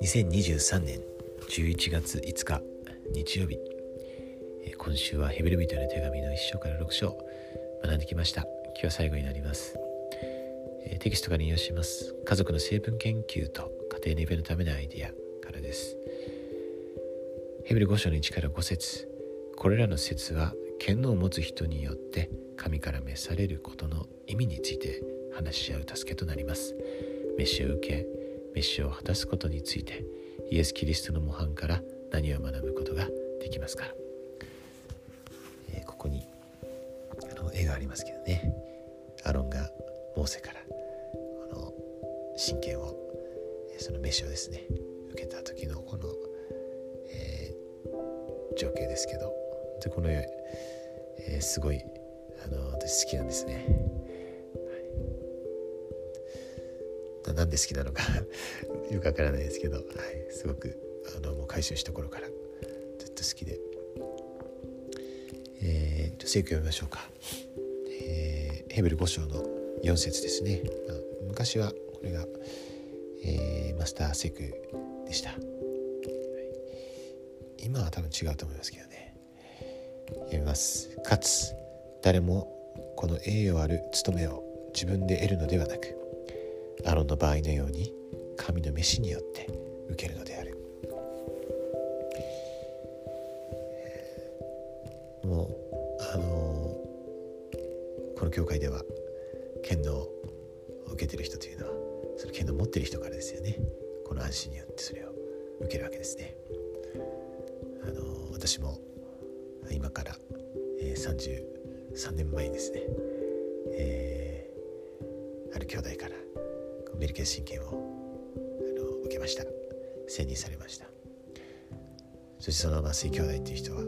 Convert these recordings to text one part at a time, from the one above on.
2023年11月5日日曜日。今週はヘブル人の手紙の1章から6章学んできました。今日は最後になります。テキストから引用します。家族の成分研究と家庭のイベのためのアイディアからです。ヘブル5章の1から5節。これらの説は権能を持つ人によって神から召されることの意味について話し合う助けとなります。召しを受け召しを果たすことについてイエス・キリストの模範から何を学ぶことができますか、えー、ここにあの絵がありますけどね。アロンがモーセからこの神権をその召しをですね受けた時のこの、えー、情景ですけど。でこの、えー、すごいあの私好きなんですね。なんで好きなのか よくわからないですけど、はい、すごくあのもう回収した頃からずっと好きで。えー、と聖句読みましょうか。えー、ヘブル5章の4節ですね。まあ、昔はこれが、えー、マスター聖句でした、今は多分違うと思いますけどね。読みます。かつ誰もこの栄誉ある務めを自分で得るのではなくアロンの場合のように神の召しによって受けるのである。もうあのこの教会では剣能を受けてる人というのはその剣能を持ってる人からですよね。この安心によってそれを受けるわけですね。あの私も今から、えー、33年前ですね、えー、ある兄弟からメルケル神権をあの受けました。選任されました。そしてその麻酔兄弟っていう人はあ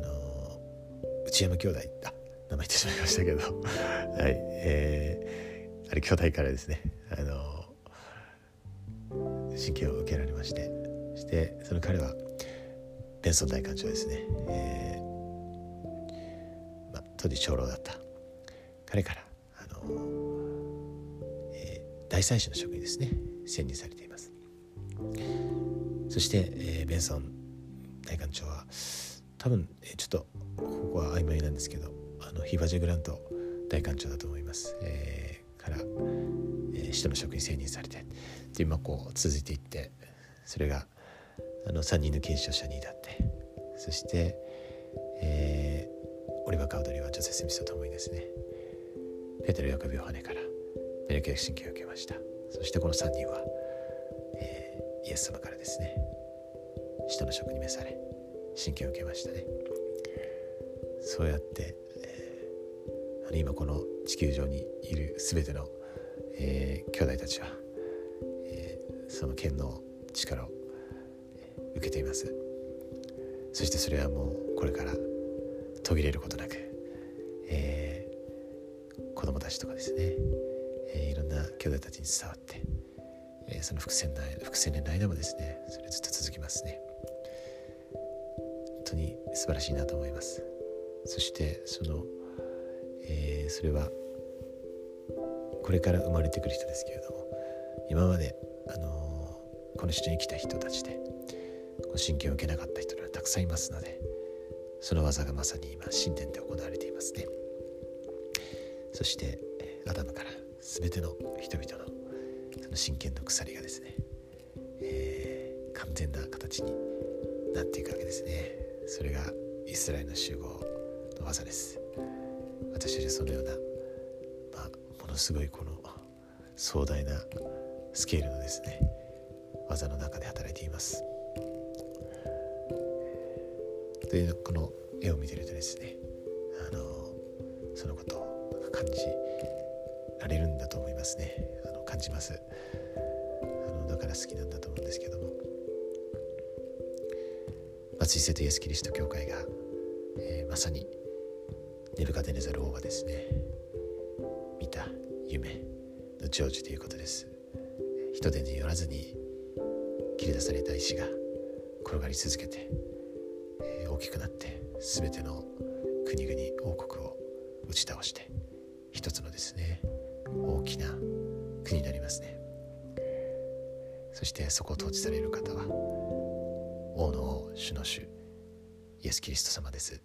の内山兄弟あ名前言ってしまいましたけど。はいえー、あれ兄弟からですねあの神経を受けられまして。そしてその彼はベンソン大官長ですね、えー、当時長老だった。彼からあの大祭司の職にですね。選任されています。そして、えー、ベンソン大官長は多分、えー、ちょっとここは曖昧なんですけどあのヒバジェ・グラント大官長だと思います、えー、から、えー、使徒の職に選任されてで今こう続いていってそれがあの3人の検証者に至ってそして、えー、オリバ・カウドリはジョセス・ミスと共にですね。ペテロ・ヤコビ・ヨハネからメルケル神経を受けました。そしてこの3人は、えー、イエス様からですね使徒の職に召され神経を受けましたね。そうやって、えー、あの今この地球上にいる全ての、えー、兄弟たちは、えー、その剣の力を、受けています。そしてそれはもうこれから途切れることなく、えー、子供たちとかですねえー、いろんな兄弟たちに伝わって、えー、その伏線の伏線の間もですねそれずっと続きますね。本当に素晴らしいなと思います。そしてその、えー、それはこれから生まれてくる人ですけれども今まで、あのー、この人に来た人たちでこの神経を受けなかった人がたくさんいますのでその技がまさに今神殿で行われていますね。そしてアダムから全ての人々のその真剣の鎖がですね、えー、完全な形になっていくわけですね。それがイスラエルの集合の技です。私たちそのような、まあ、ものすごいこの壮大なスケールのですね技の中で働いています。でこの絵を見てるとですねあのそのことを感じられるんだと思いますね。あの感じます。あのだから好きなんだと思うんですけども。松井瀬戸イエスキリスト教会が、えー、まさにネブカデネザル王がですね見た夢の成就ということです。人手によらずに切り出された石が転がり続けて、えー、大きくなって全ての国々王国を打ち倒して一つのですね大きな国になりますね。そしてそこを統治される方は王の王主の主イエス・キリスト様です。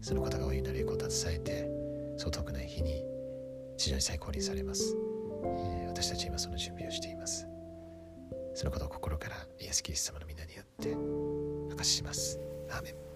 その方がお湯なる栄光を携えてそう遠くない日に地上に再降臨されます、えー、私たち今その準備をしています。そのことを心からイエス・キリスト様の皆によって明かしします。アーメン。